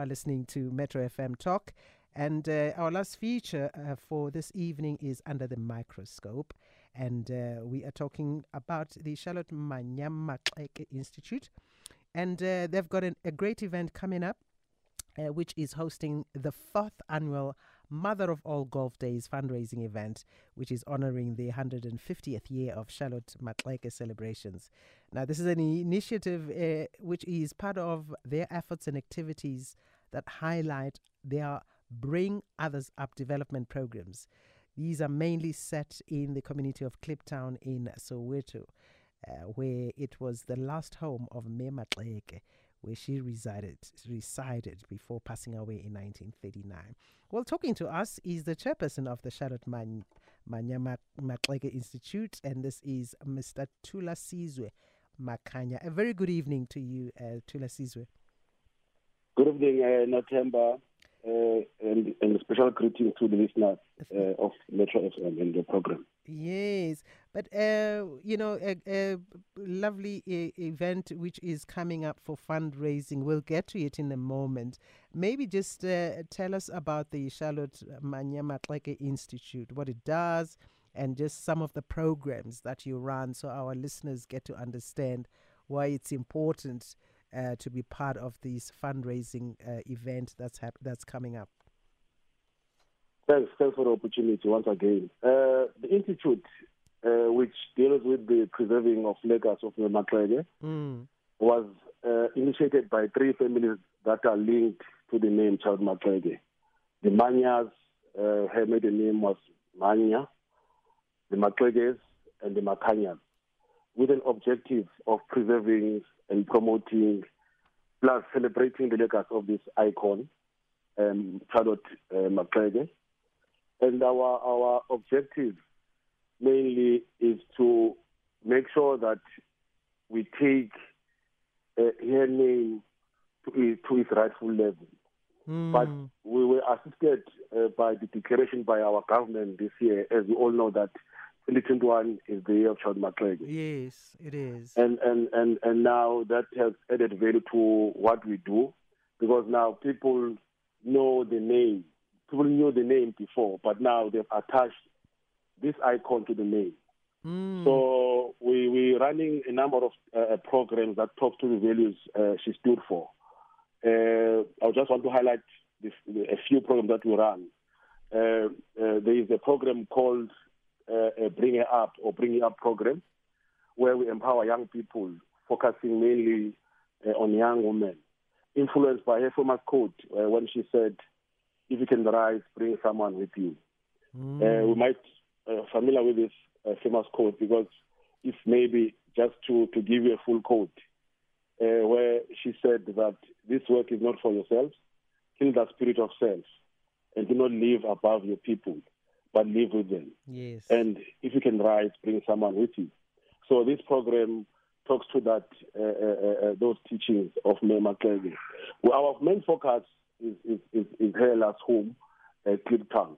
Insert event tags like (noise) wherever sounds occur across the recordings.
are listening to Metro FM Talk. And uh, our last feature uh, for this evening is Under the Microscope. And uh, we are talking about the Charlotte Manyama Institute. And uh, they've got an, a great event coming up, uh, which is hosting the fourth annual Mother of All Golf Days fundraising event, which is honoring the 150th year of Charlotte Maxeke celebrations. Now, this is an initiative uh, which is part of their efforts and activities that highlight their Bring Others Up development programs. These are mainly set in the community of Kliptown in Soweto, uh, where it was the last home of Me Maxeke, where she resided, resided before passing away in 1939. Well, talking to us is the chairperson of the Charlotte Man- Manyama Institute, and this is Mr. Tula Sizwe Makhanya. A very good evening to you, uh, Thulasizwe. Good evening, uh, uh, and, and a special greeting to the listeners uh, of Metro FM and the program. Yes, but uh, you know, a, a lovely event which is coming up for fundraising. We'll get to it in a moment. Maybe just uh, tell us about the Charlotte Manyama Maxeke Institute, what it does, and just some of the programs that you run, so our listeners get to understand why it's important uh, to be part of this fundraising uh, event that's hap- that's coming up. Thanks, thanks for the opportunity once again. Uh, the institute, uh, which deals with the preserving of legacy of the Maxeke, mm. was uh, initiated by three families that are linked to the name Charlotte Maxeke. The Mannyas, uh, her maiden name was Mannya, the Maxekes, and the Makhanyas, with an objective of preserving and promoting, plus celebrating the legacy of this icon, um, Charlotte uh. And our, our objective mainly is to make sure that we take uh, her name to, to its rightful level. Mm. But we were assisted uh, by the declaration by our government this year, as we all know that 2021 is the year of Charlotte Maxeke. Yes, it is. And, and, and, and now that has added value to what we do because now people know the name. People knew the name before, but now they've attached this icon to the name. Mm. So we, we're running a number of uh, programs that talk to the values uh, she stood for. Uh, I just want to highlight this, a few programs that we run. Uh, uh, there is a program called uh, Bring It Up or Bring It Up program, where we empower young people, focusing mainly uh, on young women, influenced by her famous quote uh, when she said, "If you can rise, bring someone with you." Mm. we might uh, familiar with this uh, famous quote because it's maybe just to to give you a full quote, uh, where she said that this work is not for yourselves, kill the spirit of self, and do not live above your people but live with them. Yes. And if you can rise, bring someone with you. So this program talks to that uh, uh, uh, those teachings of Me Maxeke. Well, our main focus is is, is, is her last home, uh, Kliptown.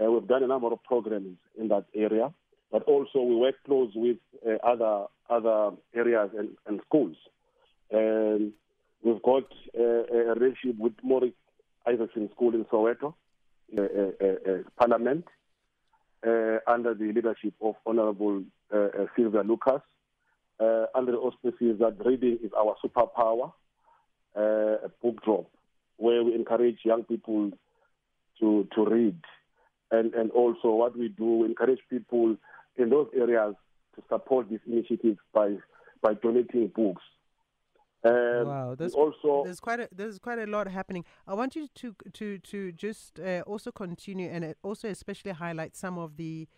Uh, we've done a number of programs in that area, but also we work close with uh, other other areas and, and schools. And we've got uh, a relationship with Morris Isaacson School in Soweto, uh, uh, uh, Parliament, uh, under the leadership of Honorable Sylvia Lucas, under the auspices that reading is our superpower, book drop, where we encourage young people to, to read. And, and also what we do, we encourage people in those areas to support this initiative by, by donating books. Um, wow, there's also there's quite a there's quite a lot happening. I want you to to to just uh, also continue and also especially highlight some of the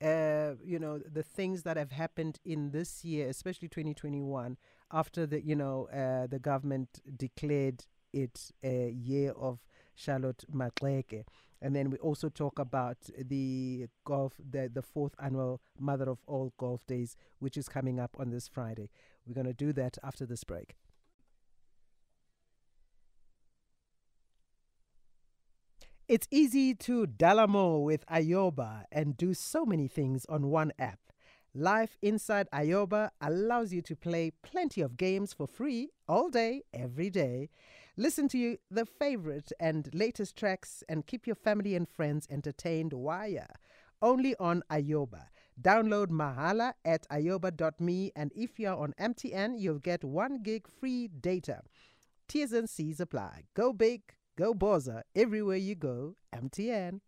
uh, you know the things that have happened in this year, especially 2021, after the you know uh, the government declared it a year of Charlotte Maxeke. And then we also talk about the golf, the, the fourth annual Mother of All Golf Days, which is coming up on this Friday. We're going to do that after this break. It's easy to Dalamo with Ayoba and do so many things on one app. Life inside Ayoba allows you to play plenty of games for free all day, every day. Listen to the favorite and latest tracks and keep your family and friends entertained Wire. Only on Ayoba. Download Mahala at ayoba.me and if you're on MTN, you'll get 1 gig free data. T's and C's apply. Go big, go Boza, everywhere you go, MTN.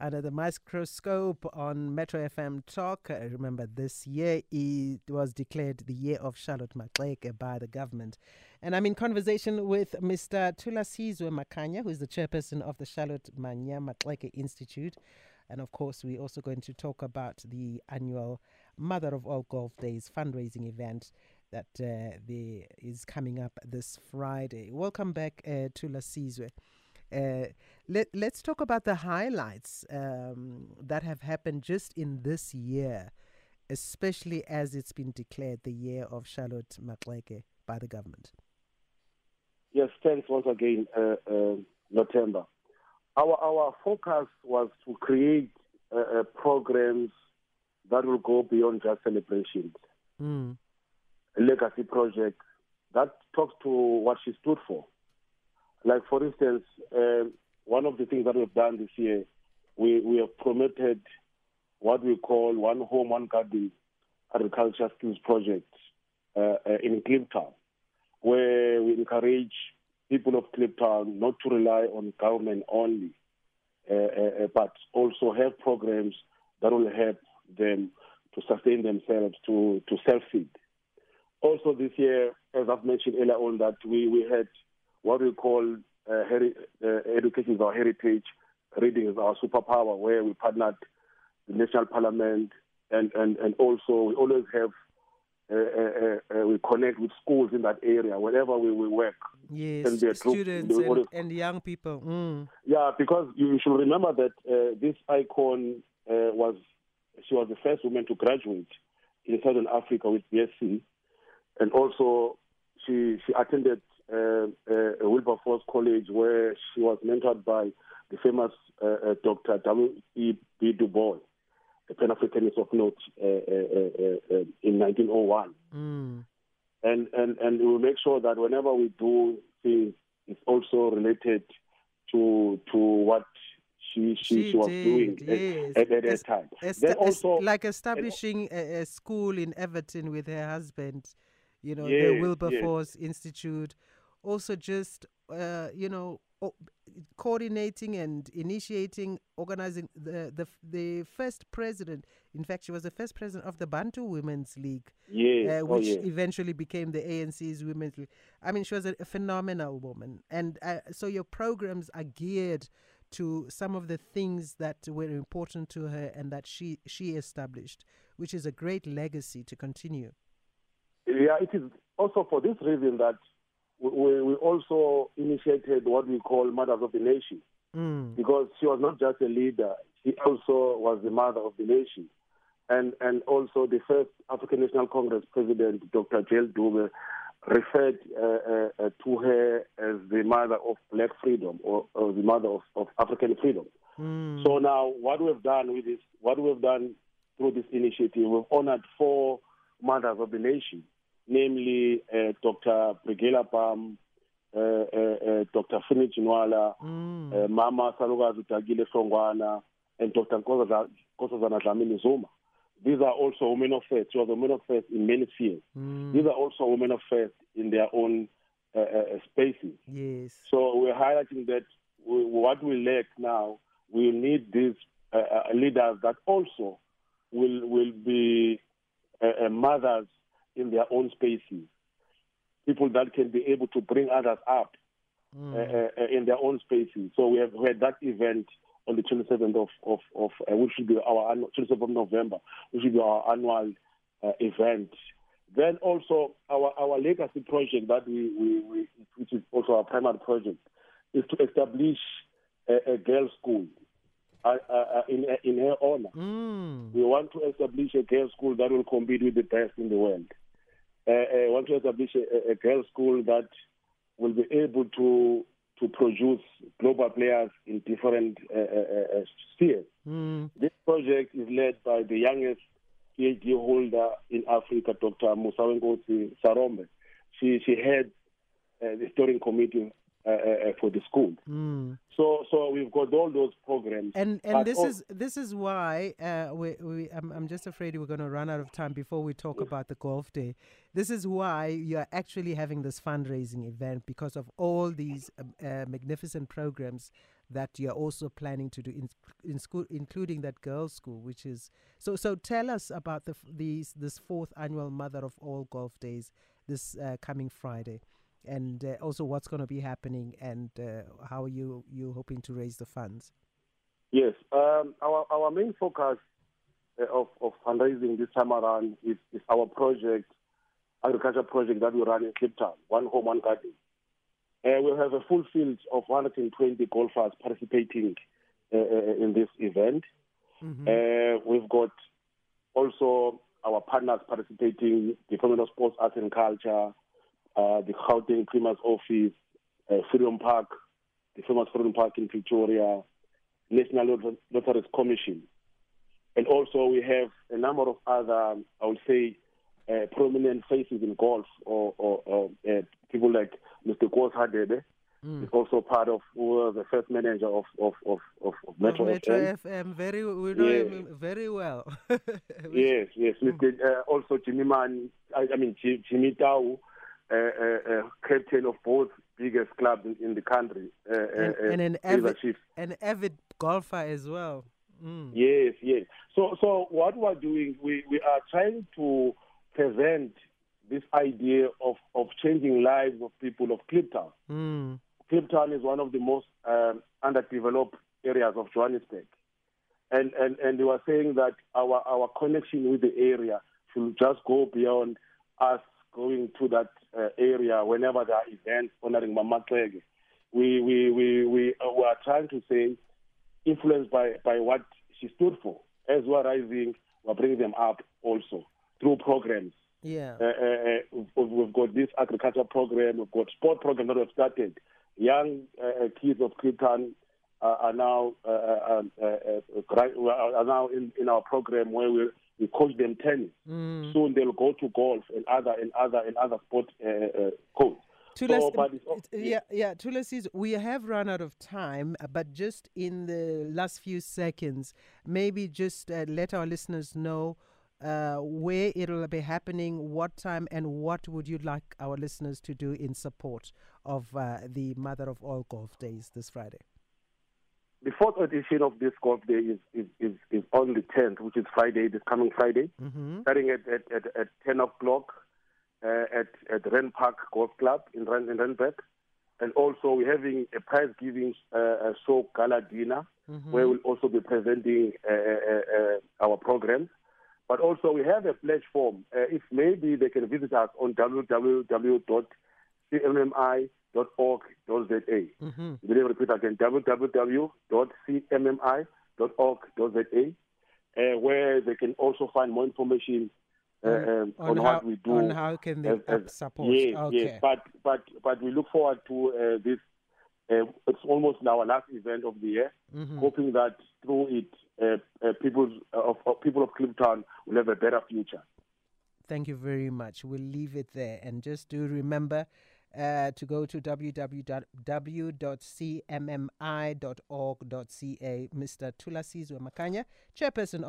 Under the microscope on Metro FM Talk. I remember this year it was declared the year of Charlotte Maxeke by the government. And I'm in conversation with Mr. Thulasizwe Makhanya, who is the chairperson of the Charlotte Manyama Maxeke Institute. And of course, we're also going to talk about the annual Mother of All Golf Days fundraising event that uh, the, is coming up this Friday. Welcome back, uh, Thulasizwe. Uh, let, let's talk about the highlights um, that have happened just in this year, especially as it's been declared the year of Charlotte Maxeke by the government. Yes, thanks once again, uh, uh, November. Our, our focus was to create uh, uh, programs that will go beyond just celebrations. Mm. A legacy project that talks to what she stood for. Like, for instance, uh, one of the things that we've done this year, we, we have promoted what we call One Home, One Garden Agriculture Skills Project uh, uh, in Kliptown, where we encourage people of Kliptown not to rely on government only, uh, uh, uh, but also have programs that will help them to sustain themselves, to, to self-feed. Also this year, as I've mentioned earlier on, that we, we had what we call uh, heri- uh, education is our heritage, reading is our superpower, where we partnered the national parliament, and, and, and also we always have uh, uh, uh, we connect with schools in that area wherever we, we work. Yes, And students and, always- and young people. Mm. Yeah, because you should remember that uh, this icon uh, was she was the first woman to graduate in Southern Africa with BSc, and also she she attended uh, uh, Wilberforce College where she was mentored by the famous uh, uh, Dr. W. E. B. Du Bois, a Pan Africanist of note uh, uh, uh, uh, in 1901 Mm. and and and we will make sure that whenever we do things, it's also related to to what she she, she, was did, doing yes. at, at that time. Esta- also, like establishing a, a school in Evaton with her husband, you know, the Yes, yes. Wilberforce Institute. Also, just uh, you know, coordinating and initiating, organizing the, the the first president. In fact, she was the first president of the Bantu Women's League, yes, uh, oh, which yes. eventually became the ANC's Women's League. I mean, she was a, a phenomenal woman, and uh, so your programs are geared to some of the things that were important to her and that she she established, which is a great legacy to continue. Yeah, it is also for this reason that we, we also initiated what we call Mothers of the Nation Mm. because she was not just a leader; she also was the mother of the nation. And and also the first African National Congress president, Dr. J.L. Dube, referred uh, uh, uh, to her as the mother of black freedom or, or the mother of, of African freedom. Mm. So now, what we've done with this, what we've done through this initiative, we've honored four mothers of the nation, namely uh, Dr. Brigalia Bam, uh, uh, uh, Dr. Frene Ginwala, Mm. uh, Mama Salukazi Dagile Songwana, and Dr. Nkosazana Dlamini Zuma. These are also women of faith. She was a woman of faith in many fields. Mm. These are also women of faith in their own uh, uh, spaces. Yes. So we're highlighting that we, what we lack now, we need these uh, uh, leaders that also will will be mothers in their own spaces, people that can be able to bring others up Mm. uh, uh, uh, in their own spaces. So we have had that event on the 27th of of, of uh, which should be our 27th of November, which should be our annual uh, event. Then also our our legacy project that we, we, we which is also our primary project is to establish a, a girls' school uh, uh, in in her honor. Mm. We want to establish a girls' school that will compete with the best in the world. Uh, want to establish a, a girls' school that will be able to to produce global players in different uh, uh, uh, spheres. Mm. This project is led by the youngest PhD holder in Africa, Dr. Musawenkosi Saurombe. she she heads uh, the steering committee uh, uh, for the school. Mm. So so we've got all those programs. And and this al- is this is why uh, we we I'm, I'm just afraid we're going to run out of time before we talk about the golf day. This is why you are actually having this fundraising event because of all these um, uh, magnificent programs that you're also planning to do in in school, including that girls' school, which is so. So tell us about the these this fourth annual Mother of All Golf Days this uh, coming Friday. And uh, also, what's going to be happening, and uh, how are you you hoping to raise the funds? Yes, um, our our main focus uh, of of fundraising this time around is, is our project, agriculture project that we run in Kliptown, one home, one garden. Uh, we'll have a full field of 120 golfers participating uh, uh, in this event. Mhm. Uh, we've got also our partners participating, Department of Sports, Arts and Culture, uh, the Gauteng Premier's Office, uh, Freedom Park, the famous Freedom Park in Pretoria, National Lotteries Commission. And also we have a number of other, I would say, uh, prominent faces in golf or, or, or uh, people like Mr. Kos Hadebe, Mm. is also part of who was the first manager of, of, of, of, of Metro, Of Metro FM. FM, very we know Yeah. him very well. (laughs) Yes, yes. Mr. Uh, also Jimmy Man, I, I mean Ji- Jimmy Tau, uh, uh, captain of both biggest clubs in, in the country. Uh, and, uh, and an uh, avid an avid golfer as well. Mm. Yes, yes. So, so what we're doing, we, we are trying to present this idea of, of changing lives of people of Kliptown. Mm. Kliptown is one of the most um, underdeveloped areas of Johannesburg. And, and, and they were saying that our, our connection with the area should just go beyond us going to that uh, area whenever there are events honoring Mama Klege. We, we, we, we, uh, we are trying to say, influenced by, by what she stood for. As we're rising, we're bringing them up also through programs. Yeah. Uh, uh, uh, we've, got this agriculture program, we've got sport program that we've started. Young uh, kids of uh, are now uh, uh, uh, uh, are now in, in our program where we, we coach them tennis. Mm. Soon they'll go to golf and other and other and other sport uh, uh, codes. Thulas, So, but it's- it- yeah, yeah. Thulas, we have run out of time, but just in the last few seconds, maybe just uh, let our listeners know uh, where it'll be happening, what time, and what would you like our listeners to do in support of uh, the Mother of All Golf Days this Friday. The fourth edition of this golf day is, is, is, is on the 10th, which is Friday, this coming Friday, Mm-hmm. starting at, at, at, at 10 o'clock uh, at, at Rand Park Golf Club in, Ren, in Randburg. And also we're having a prize giving uh, uh, show gala dinner Mm-hmm. where we'll also be presenting uh, uh, uh, our programs. But also we have a pledge form. Uh, if maybe they can visit us on www.cmmi.org.za. Mm-hmm. Will you repeat again? www.cmmi.org.za, uh, where they can also find more information uh, um, on, how, what we do. on how can they as- support? Yes, okay. yes. But but but we look forward to uh, this. Uh, it's almost now our last event of the year, Mhm. hoping that through it, uh, uh, people of, people of Kliptown will have a better future. Thank you very much. We'll leave it there. And just do remember uh, to go to www.cmmi.org.za. Mr. Thulasizwe Makhanya, chairperson